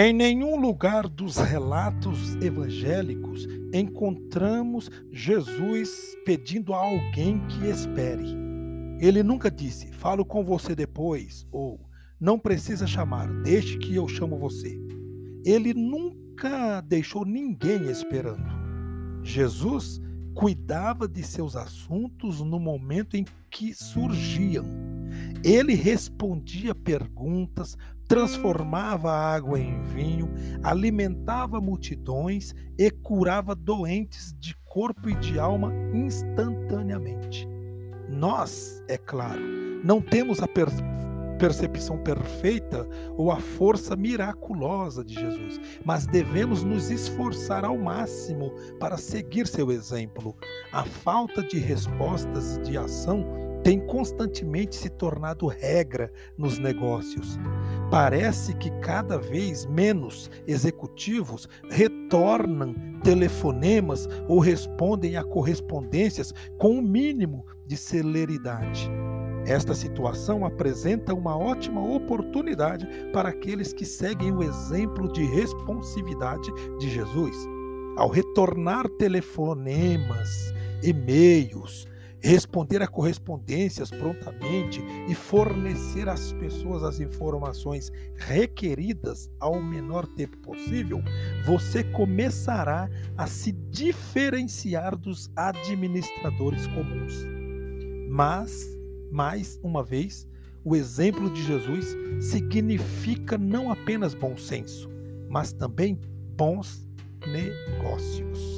Em nenhum lugar dos relatos evangélicos encontramos Jesus pedindo a alguém que espere. Ele nunca disse, falo com você depois, ou não precisa chamar, deixe que eu chamo você. Ele nunca deixou ninguém esperando. Jesus cuidava de seus assuntos no momento em que surgiam. Ele respondia perguntas, transformava a água em vinho, alimentava multidões e curava doentes de corpo e de alma instantaneamente. Nós, é claro, não temos a per percepção perfeita ou a força miraculosa de Jesus, mas devemos nos esforçar ao máximo para seguir seu exemplo. A falta de respostas de ação tem constantemente se tornado regra nos negócios. Parece que cada vez menos executivos retornam telefonemas ou respondem a correspondências com o um mínimo de celeridade. Esta situação apresenta uma ótima oportunidade para aqueles que seguem o exemplo de responsividade de Jesus. Ao retornar telefonemas, e-mails, responder a correspondências prontamente e fornecer às pessoas as informações requeridas ao menor tempo possível, você começará a se diferenciar dos administradores comuns. Mas mais uma vez, o exemplo de Jesus significa não apenas bom senso, mas também bons negócios.